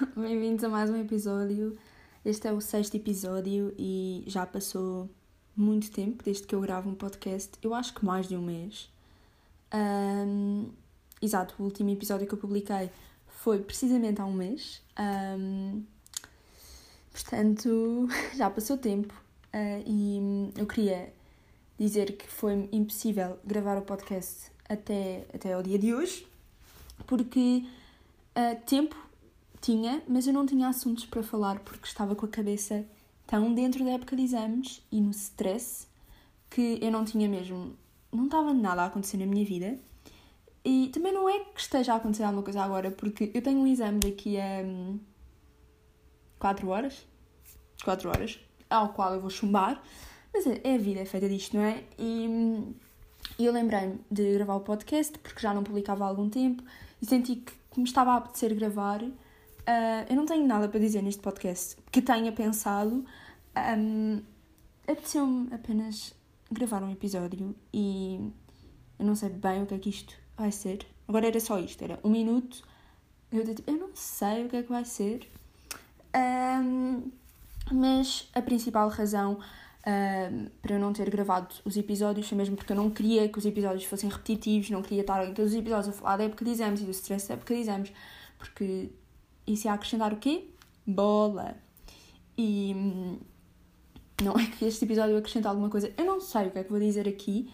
bem-vindos a mais um episódio. Este é o sexto episódio e já passou muito tempo desde que eu gravo um podcast. Eu acho que mais de um mês. Um, exato, o último episódio que eu publiquei foi precisamente há um mês. Um, portanto, já passou tempo uh, e eu queria dizer que foi impossível gravar o podcast até, até ao dia de hoje, porque uh, tempo tinha, mas eu não tinha assuntos para falar porque estava com a cabeça tão dentro da época de exames e no stress que eu não tinha mesmo. Não estava nada a acontecer na minha vida. E também não é que esteja a acontecer alguma coisa agora, porque eu tenho um exame daqui a 4 hum, horas. 4 horas. Ao qual eu vou chumbar. Mas é, é a vida, é feita disto, não é? E hum, eu lembrei-me de gravar o podcast porque já não publicava há algum tempo e senti que, me estava a apetecer gravar. Uh, eu não tenho nada para dizer neste podcast que tenha pensado. Um, Apeteceu-me apenas gravar um episódio e eu não sei bem o que é que isto vai ser. Agora era só isto, era um minuto. Eu, eu não sei o que é que vai ser. Um, mas a principal razão uh, para eu não ter gravado os episódios foi mesmo porque eu não queria que os episódios fossem repetitivos, não queria estar em todos os episódios a falar da época de exames e do stress da época de exames, porque isso ia acrescentar o quê? Bola. E hum, não é que este episódio acrescenta alguma coisa, eu não sei o que é que vou dizer aqui.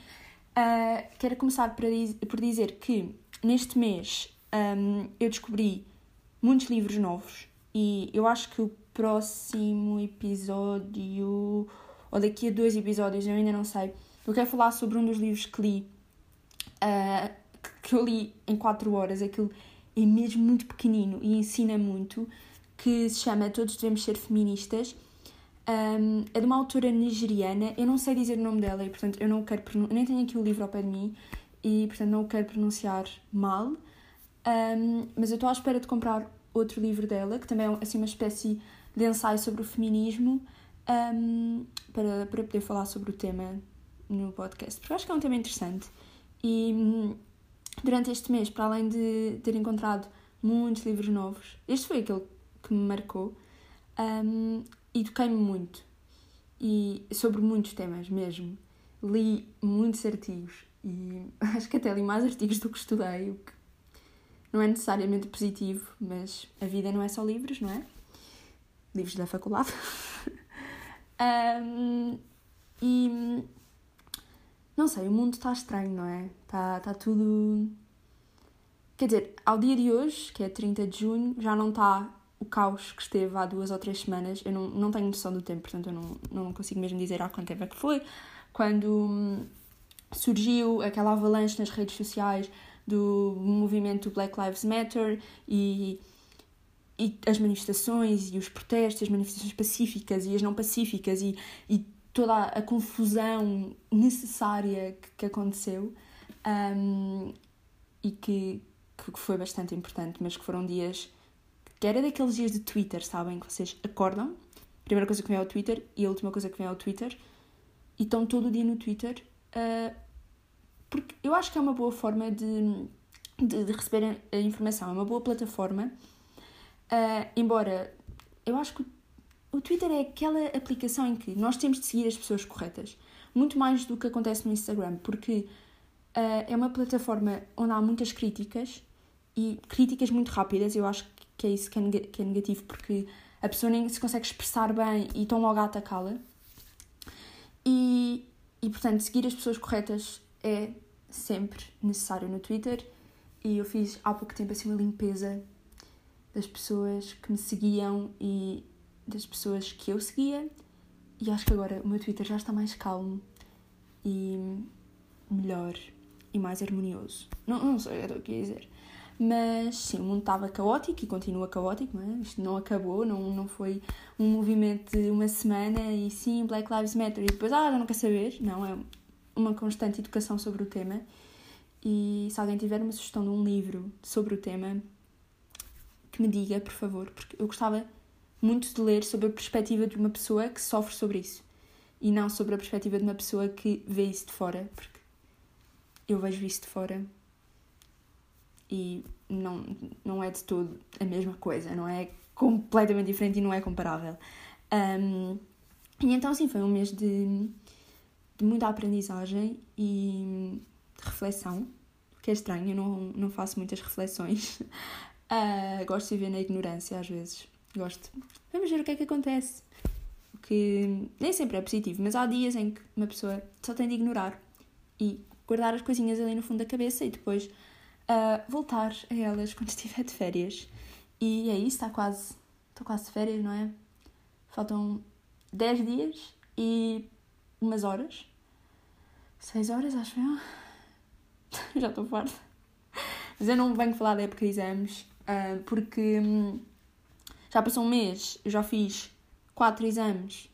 Uh, quero começar por, por dizer que neste mês um, eu descobri muitos livros novos e eu acho que o próximo episódio ou daqui a dois episódios, eu ainda não sei. Eu quero falar sobre um dos livros que li, uh, que eu li em 4 horas. Aquilo é mesmo muito pequenino e ensina muito, que se chama Todos Devemos Ser Feministas. Um, é de uma autora nigeriana, eu não sei dizer o nome dela e, portanto, eu não quero nem tenho aqui o livro ao pé de mim e, portanto, não o quero pronunciar mal. Um, mas eu estou à espera de comprar outro livro dela, que também é assim, uma espécie de ensaio sobre o feminismo um, para, para poder falar sobre o tema no podcast, porque eu acho que é um tema interessante. E hum, durante este mês, para além de ter encontrado muitos livros novos, este foi aquele que me marcou um, e toquei-me muito. E sobre muitos temas mesmo. Li muitos artigos e acho que até li mais artigos do que estudei, o que não é necessariamente positivo, mas a vida não é só livros, não é? Livros da faculdade. Um, e não sei, o mundo está estranho, não é? Está tá tudo. Quer dizer, ao dia de hoje, que é 30 de junho, já não está o caos que esteve há duas ou três semanas. Eu não, não tenho noção do tempo, portanto eu não, não consigo mesmo dizer há quanto tempo é que foi. Quando hum, surgiu aquela avalanche nas redes sociais do movimento Black Lives Matter e e as manifestações e os protestos, as manifestações pacíficas e as não pacíficas e, e toda a, confusão necessária que, que aconteceu um, e que, que foi bastante importante, mas que foram dias que era daqueles dias de Twitter, sabem? Que vocês acordam, primeira coisa que vem ao Twitter e a última coisa que vem ao Twitter e estão todo o dia no Twitter uh, porque eu acho que é uma boa forma de, de, de receber a informação, é uma boa plataforma Uh, embora eu acho que o Twitter é aquela aplicação em que nós temos de seguir as pessoas corretas, muito mais do que acontece no Instagram, porque uh, é uma plataforma onde há muitas críticas e críticas muito rápidas. Eu acho que é isso que é, que é negativo, porque a pessoa nem se consegue expressar bem e estão logo a atacá-la. E, e portanto, seguir as pessoas corretas é sempre necessário no Twitter. E eu fiz há pouco tempo assim uma limpeza das pessoas que me seguiam e das pessoas que eu seguia. E acho que agora o meu Twitter já está mais calmo e melhor e mais harmonioso. Não, não sei o que eu dizer. Mas sim, o mundo estava caótico e continua caótico, não é? Isto não acabou, não, não foi um movimento de uma semana e sim, Black Lives Matter e depois, ah, já não quer saber. Não, é uma constante educação sobre o tema. E se alguém tiver uma sugestão de um livro sobre o tema, que me diga, por favor, porque eu gostava muito de ler sobre a perspectiva de uma pessoa que sofre sobre isso e não sobre a perspectiva de uma pessoa que vê isso de fora, porque eu vejo isso de fora e não, não é de todo a mesma coisa, não é completamente diferente e não é comparável. Um, e então, sim, foi um mês de, de muita aprendizagem e de reflexão, que é estranho, eu não, não faço muitas reflexões. Uh, gosto de viver na ignorância às vezes. Gosto. Vamos ver o que é que acontece. O que nem sempre é positivo, mas há dias em que uma pessoa só tem de ignorar e guardar as coisinhas ali no fundo da cabeça e depois uh, voltar a elas quando estiver de férias. E é isso, está quase. Estou quase de férias, não é? Faltam 10 dias e umas horas. 6 horas, acho eu. Já estou farta. Mas eu não venho falar da época de exames, uh, porque um, já passou um mês, eu já fiz 4 exames,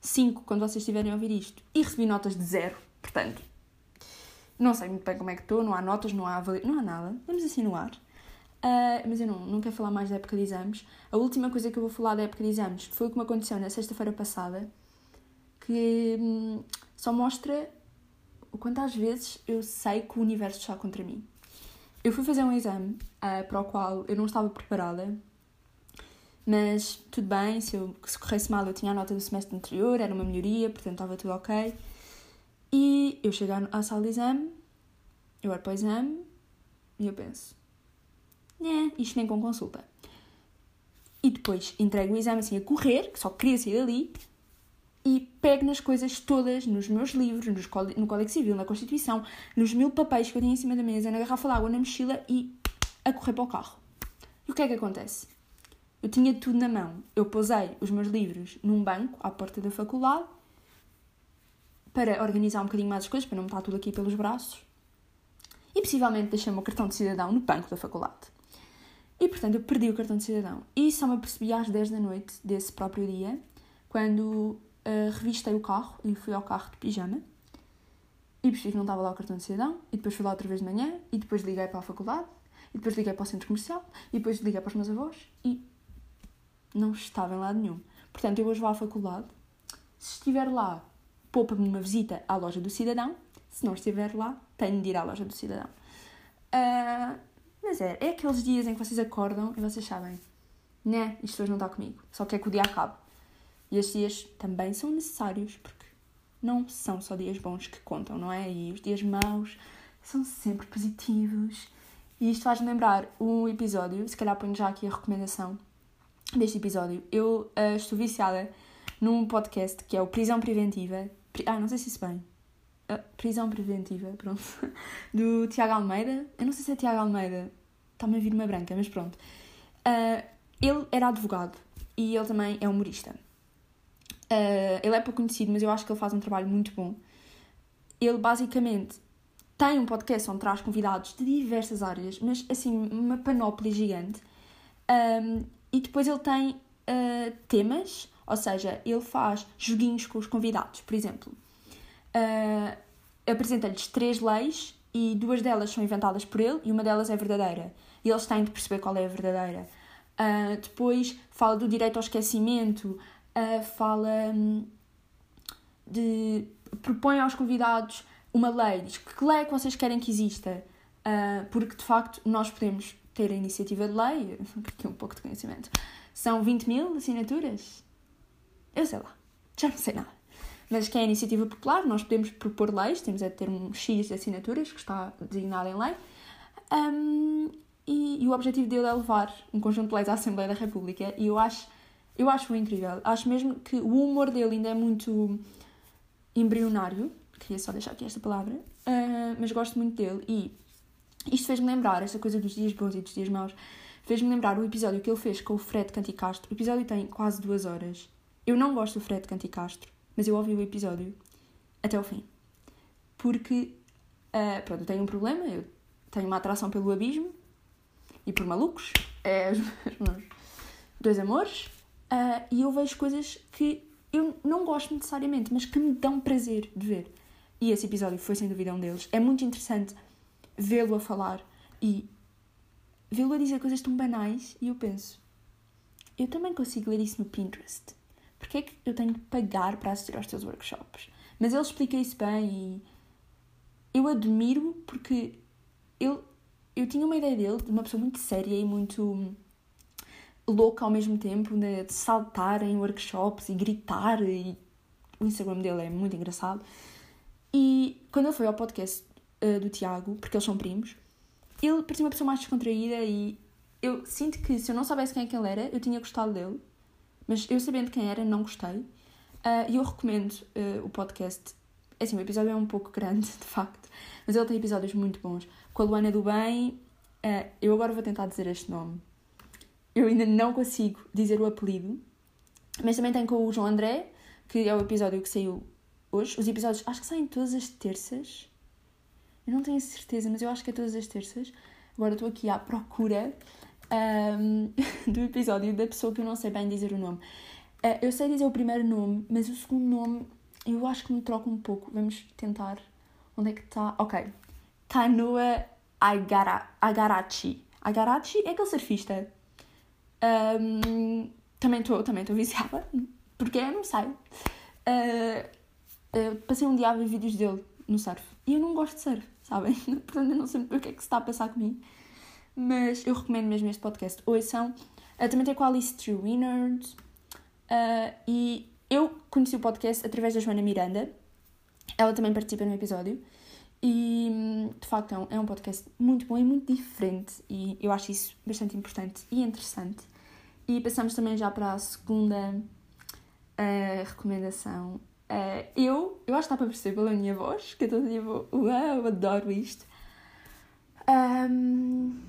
5 quando vocês estiverem a ouvir isto, e recebi notas de zero. Portanto, não sei muito bem como é que estou, não há notas, não há avali... não há nada. Vamos assim no ar. Uh, mas eu não, não quero falar mais da época de exames. A última coisa que eu vou falar da época de exames foi o que me aconteceu na sexta-feira passada, que hum, só mostra o quanto às vezes eu sei que o universo está contra mim. Eu fui fazer um exame uh, para o qual eu não estava preparada, mas tudo bem, se, eu, se corresse mal eu tinha a nota do semestre anterior, era uma melhoria, portanto estava tudo ok. E eu chego à sala de exame, eu olho para o exame e eu penso, né, isto nem com consulta. E depois entrego o exame assim a correr, que só queria sair dali, e pego nas coisas todas, nos meus livros, nos, no Código Civil, na Constituição, nos mil papéis que eu tinha em cima da mesa, na garrafa d'água, na mochila e a correr para o carro. E o que é que acontece? Eu tinha tudo na mão. Eu posei os meus livros num banco à porta da faculdade para organizar um bocadinho mais as coisas, para não estar tudo aqui pelos braços. E possivelmente deixei o meu cartão de cidadão no banco da faculdade. E portanto eu perdi o cartão de cidadão. E só me apercebi às 10 da noite desse próprio dia, quando uh, revistei o carro e fui ao carro de pijama. E percebi que não estava lá o cartão de cidadão. E depois fui lá outra vez de manhã. E depois liguei para a faculdade. E depois liguei para o centro comercial. E depois liguei para os meus avós. E não estava em lado nenhum. Portanto, eu hoje vou à faculdade. Se estiver lá poupa-me uma visita à loja do cidadão. Se não estiver lá, tenho de ir à loja do cidadão. Uh, mas é, é aqueles dias em que vocês acordam e vocês sabem, né, isto hoje não está comigo, só quer que o dia acabe. E estes dias também são necessários, porque não são só dias bons que contam, não é? E os dias maus são sempre positivos. E isto faz-me lembrar um episódio, se calhar ponho já aqui a recomendação deste episódio. Eu uh, estou viciada num podcast que é o Prisão Preventiva, ah, não sei se isso bem. Uh, prisão preventiva, pronto. Do Tiago Almeida. Eu não sei se é Tiago Almeida. Está-me a vir uma branca, mas pronto. Uh, ele era advogado e ele também é humorista. Ele é pouco conhecido, mas eu acho que ele faz um trabalho muito bom. Ele basicamente tem um podcast onde traz convidados de diversas áreas, mas assim, uma panóplia gigante. Um, e depois ele tem uh, temas ou seja, ele faz joguinhos com os convidados. Por exemplo, uh, apresenta-lhes três leis e duas delas são inventadas por ele e uma delas é verdadeira. E eles têm de perceber qual é a verdadeira. Uh, depois fala do direito ao esquecimento, uh, fala um, de. propõe aos convidados uma lei, diz que lei é que vocês querem que exista, uh, porque de facto nós podemos ter a iniciativa de lei, aqui um pouco de conhecimento, são 20 mil assinaturas, eu sei lá, já não sei nada. Mas que é a iniciativa popular, nós podemos propor leis, temos é de ter um X de assinaturas, que está designado em lei, um, e, e, o objetivo dele é levar um conjunto de leis à Assembleia da República, e eu acho, eu acho incrível. Acho mesmo que o humor dele ainda é muito embrionário, queria só deixar aqui esta palavra, uh, mas gosto muito dele, e isto fez-me lembrar, esta coisa dos dias bons e dos dias maus, fez-me lembrar o episódio que ele fez com o Fred Canticastro. O episódio tem quase duas horas. Eu não gosto do Fred Canticastro, mas eu ouvi o episódio até o fim. Porque, uh, pronto, eu tenho um problema, eu tenho uma atração pelo abismo e por malucos, é os meus dois amores, uh, e eu vejo coisas que eu não gosto necessariamente, mas que me dão prazer de ver. E esse episódio foi sem dúvida um deles. É muito interessante vê-lo a falar e vê-lo a dizer coisas tão banais e eu penso, eu também consigo ler isso no Pinterest porque é que eu tenho que pagar para assistir aos teus workshops? Mas ele explica isso bem e eu admiro porque ele, eu tinha uma ideia dele de uma pessoa muito séria e muito louca ao mesmo tempo, de, de saltar em workshops e gritar. E o Instagram dele é muito engraçado. E quando ele foi ao podcast uh, do Tiago, porque eles são primos, ele parecia uma pessoa mais descontraída e eu sinto que se eu não soubesse quem é que ele era, eu tinha gostado dele. Mas eu sabendo quem era, não gostei. Ah, e uh, eu recomendo uh, o podcast. É assim, o episódio é um pouco grande, de facto, mas ele tem episódios muito bons. Com a Luana do Bem, uh, eu agora vou tentar dizer este nome. Eu ainda não consigo dizer o apelido, mas também tem com o João André, que é o episódio que saiu hoje. Os episódios acho que saem todas as terças. Eu não tenho certeza, mas eu acho que é todas as terças. Agora estou aqui à procura um, do episódio da pessoa que eu não sei bem dizer o nome. Uh, eu sei dizer o primeiro nome, mas o segundo nome eu acho que me troca um pouco. Vamos tentar. Onde é que está? Ok. Agara, Agarachi. Agarachi é aquele surfista. Um, também estou também viciada. Porque eu não sei. Uh, passei um dia a ver vídeos dele no surf. E eu não gosto de surf, sabem? Portanto, eu não sei o que é que se está a passar comigo. Mas eu recomendo mesmo este podcast. Ouçam. Uh, também tem com a Alice Trewinard. Uh, e eu conheci o podcast através da Joana Miranda. Ela também participa no episódio. E de facto é um, é um podcast muito bom e muito diferente. E eu acho isso bastante importante e interessante. E passamos também já para a segunda uh, recomendação. Uh, eu, eu acho que está para perceber pela minha voz, que eu dia vou, uau, eu adoro isto. Um,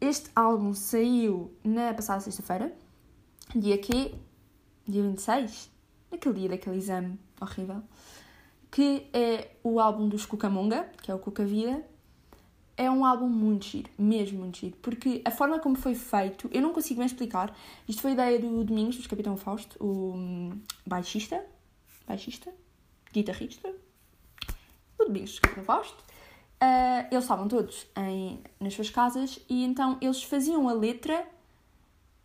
este álbum saiu na passada sexta-feira, dia que? Dia 26, naquele dia daquele exame horrível, que é o álbum dos Cucamonga, que é o Cuca Vida. É um álbum muito giro, mesmo muito giro, porque a forma como foi feito, eu não consigo bem explicar. Isto foi ideia do Domingos, do Capitão Fausto, o hum, baixista, baixista, guitarrista, o Domingos, do Capitão Fausto. Uh, eles estavam todos em, nas suas casas e então eles faziam a letra,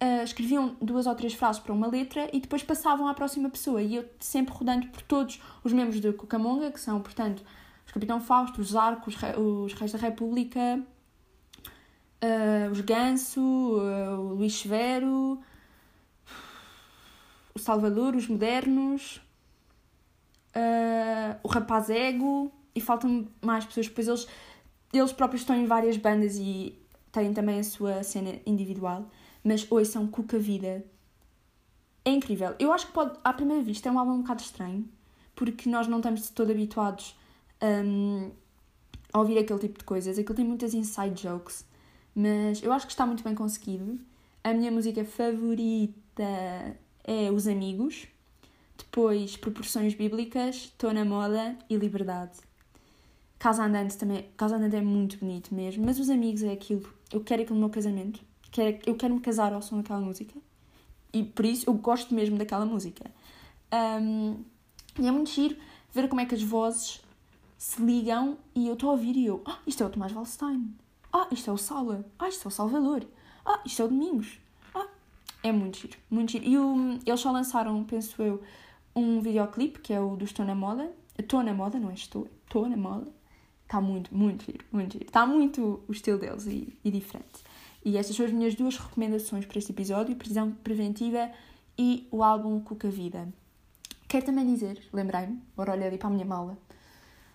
uh, escreviam duas ou três frases para uma letra e depois passavam à próxima pessoa. E eu sempre rodando por todos os membros de Cucamonga, que são, portanto, os Capitão Fausto, os Arcos, os Reis da República, uh, os Ganso, o Luís Severo, o Salvador, os Modernos, o Rapaz Ego e faltam mais pessoas, pois eles, eles próprios estão em várias bandas e têm também a sua cena individual, mas ouçam Cuca Vida. É incrível. Eu acho que pode, à primeira vista, é um álbum um bocado estranho, porque nós não estamos de todo habituados um, a ouvir aquele tipo de coisas. Aquilo tem muitas inside jokes, mas eu acho que está muito bem conseguido. A minha música favorita é Os Amigos, depois Proporções Bíblicas, Estou na Moda e Liberdade. Casa Andante também. Casa Andante é muito bonito mesmo, mas os amigos é aquilo. Eu quero aquilo no meu casamento. Quero, eu quero me casar ao som daquela música. E por isso eu gosto mesmo daquela música. Um, e é muito giro ver como é que as vozes se ligam e eu estou a ouvir e eu, ah, isto é o Tomás Valstein. Ah, isto é o Sala. Ah, isto é o Salvador. Ah, isto é o Domingos. Ah, é muito giro, muito giro. E o, eles só lançaram, penso eu, um videoclipe que é o do Estou na Moda. Estou na Moda, não é Estou, Estou na Moda. Está muito, muito giro, muito giro. Está muito o estilo deles e, e diferente. E estas são as minhas duas recomendações para este episódio: Prisão Preventiva e o álbum Cuca Vida. Quero também dizer, lembrei-me, agora olhei ali para a minha mala,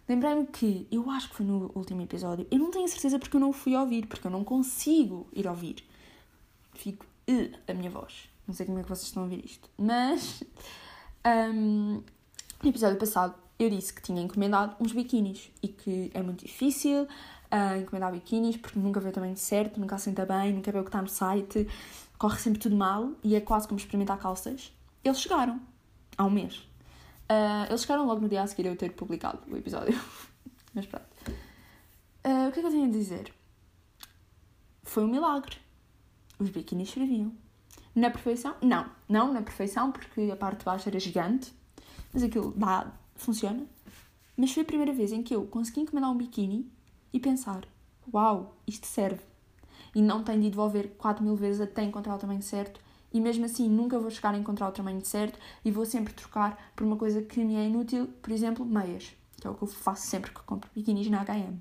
lembrei-me que eu acho que foi no último episódio, eu não tenho certeza porque eu não fui ouvir, porque eu não consigo ir ouvir. Fico uh, a minha voz. Não sei como é que vocês estão a ouvir isto. Mas um, no episódio passado eu disse que tinha encomendado uns biquínis e que é muito difícil uh, encomendar biquínis porque nunca vê o tamanho certo, nunca assenta bem, nunca vê o que está no site, corre sempre tudo mal e é quase como experimentar calças. Eles chegaram há um mês. Uh, eles chegaram logo no dia a seguir eu ter publicado o episódio. Mas pronto. Uh, o que é que eu tenho a dizer? Foi um milagre. Os biquínis serviam. Na perfeição? Não. Não na perfeição, porque a parte de baixo era gigante. Mas aquilo dá, funciona. Mas foi a primeira vez em que eu consegui encomendar um biquíni e pensar: uau, isto serve. E não tenho de devolver 4 mil vezes até encontrar o tamanho certo. E mesmo assim nunca vou chegar a encontrar o tamanho certo e vou sempre trocar por uma coisa que me é inútil, por exemplo, meias, que é o que eu faço sempre que compro biquinis na HM.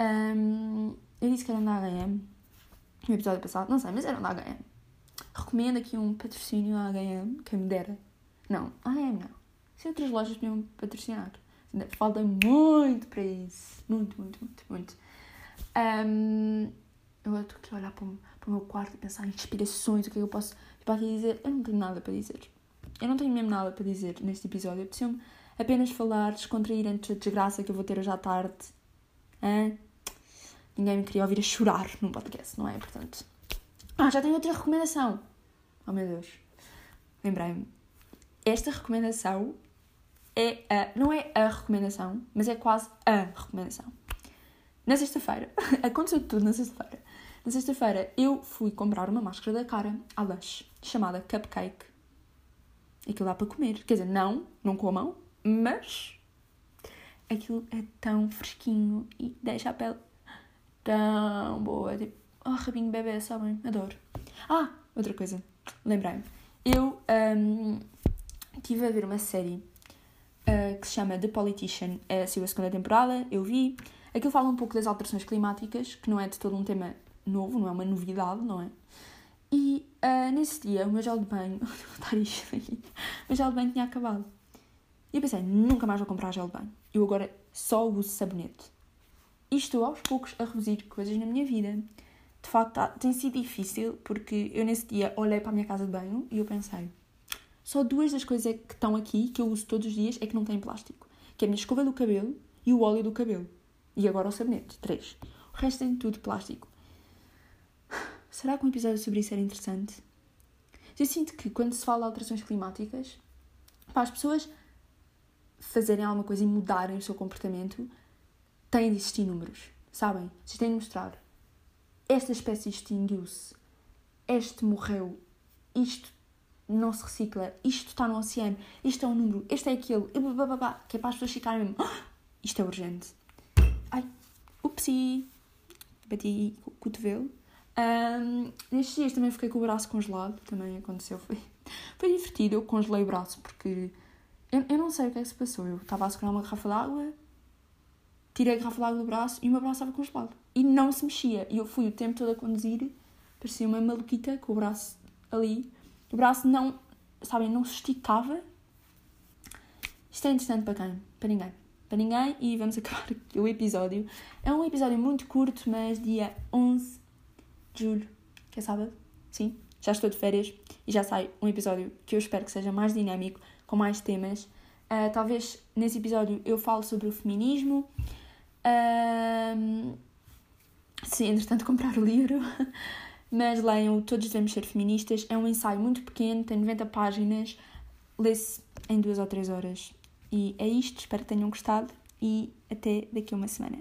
Um, eu disse que era na HM no episódio passado, não sei, mas era na HM. Recomendo aqui um patrocínio a H&M, quem me dera. Não, H&M não. Se outras lojas podiam patrocinar. Falta muito para isso. Muito, muito, muito, muito. Um, eu estou aqui a olhar para o, para o meu quarto e pensar em inspirações, o que é que eu posso, para dizer. Eu não tenho nada para dizer. Eu não tenho mesmo nada para dizer neste episódio. Eu preciso apenas falar, descontrair antes da desgraça que eu vou ter hoje à tarde. Ninguém me queria ouvir a chorar num podcast, não é? Portanto. Ah, já tenho outra recomendação. Oh meu Deus. Lembrei-me. Esta recomendação é a. Não é a recomendação, mas é quase a recomendação. Na sexta-feira, aconteceu tudo na sexta-feira. Na sexta-feira eu fui comprar uma máscara da cara à Lush, chamada Cupcake. Aquilo dá para comer. Quer dizer, não, não comam, mas aquilo é tão fresquinho e deixa a pele tão boa. Tipo, oh, rabinho bebê, sabem? Adoro. Ah, outra coisa, lembrei-me. Eu um, estive a ver uma série uh, que se chama The Politician, é a sua segunda temporada, eu vi. Aquilo fala um pouco das alterações climáticas, que não é de todo um tema novo, não é uma novidade, não é? E uh, nesse dia o meu gel de banho, vou botar isto aqui, o meu gel de banho tinha acabado. E eu pensei, nunca mais vou comprar gel de banho. Eu agora só uso sabonete. E estou aos poucos a reduzir coisas na minha vida. De facto, tá, tem sido difícil porque eu nesse dia olhei para a minha casa de banho e eu pensei, só duas das coisas que estão aqui, que eu uso todos os dias, é que não têm plástico. Que é a minha escova do cabelo e o óleo do cabelo. E agora o sabonete. Três. O resto tem tudo plástico. Será que um episódio sobre isso era interessante? Eu sinto que quando se fala de alterações climáticas, para as pessoas fazerem alguma coisa e mudarem o seu comportamento, têm de existir números, sabem? Vocês têm de mostrar. Esta espécie extinguiu-se, este morreu, isto não se recicla, isto está no oceano, isto é um número, este é aquele, que é para as pessoas ficarem mesmo, ah, isto é urgente. Ai, upsi, bati o cotovelo. Um, nestes dias também fiquei com o braço congelado, também aconteceu, foi, foi divertido, eu congelei o braço porque eu, eu não sei o que é que se passou, eu estava a segurar uma garrafa de água, tirei a garrafa de água do braço e o meu braço estava congelado e não se mexia, e eu fui o tempo todo a conduzir, parecia uma maluquita com o braço ali, o braço não, sabem, não se esticava. Isto é interessante para quem? Para ninguém para ninguém e vamos acabar o episódio. É um episódio muito curto, mas dia 11 de julho, que é sábado, sim, já estou de férias e já sai um episódio que eu espero que seja mais dinâmico, com mais temas. Uh, talvez nesse episódio eu falo sobre o feminismo. Uh, se entretanto comprar o livro. Mas leiam Todos Devemos Ser Feministas. É um ensaio muito pequeno, tem 90 páginas. Lê-se em duas ou três horas. E é isto, espero que tenham gostado e até daqui a uma semana.